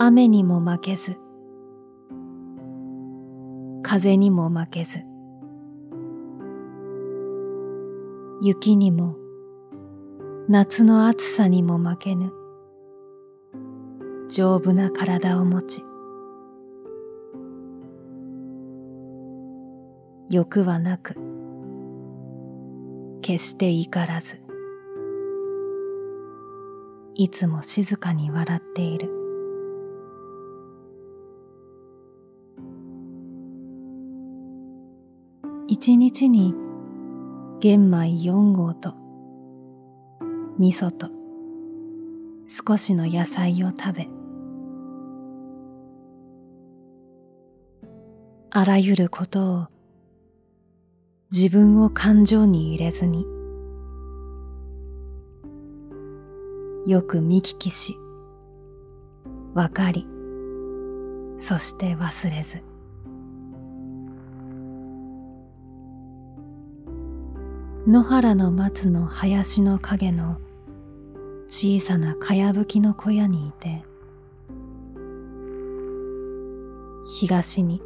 雨にも負けず風にも負けず雪にも夏の暑さにも負けぬ丈夫な体を持ち欲はなく決して怒らずいつも静かに笑っている。一日に玄米四合と味噌と少しの野菜を食べあらゆることを自分を感情に入れずによく見聞きしわかりそして忘れず。野原の松の林の影の小さなかやぶきの小屋にいて東に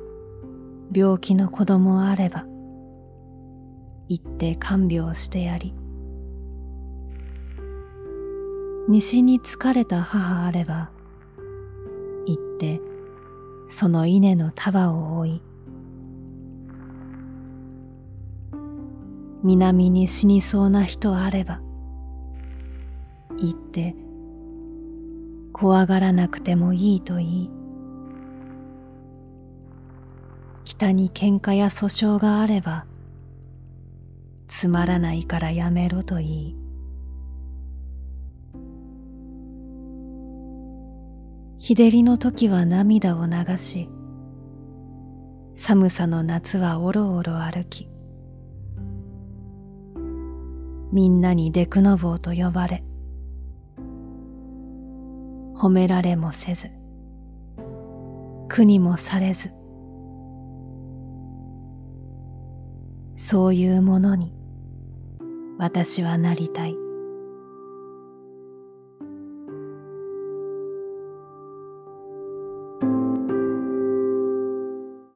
病気の子供あれば行って看病してやり西に疲れた母あれば行ってその稲の束を追い南に死にそうな人あれば行って怖がらなくてもいいと言い北に喧嘩や訴訟があればつまらないからやめろと言い。日照りの時は涙を流し寒さの夏はおろおろ歩きみんなにデクノボーと呼ばれ褒められもせず苦にもされずそういうものに私はなりたい。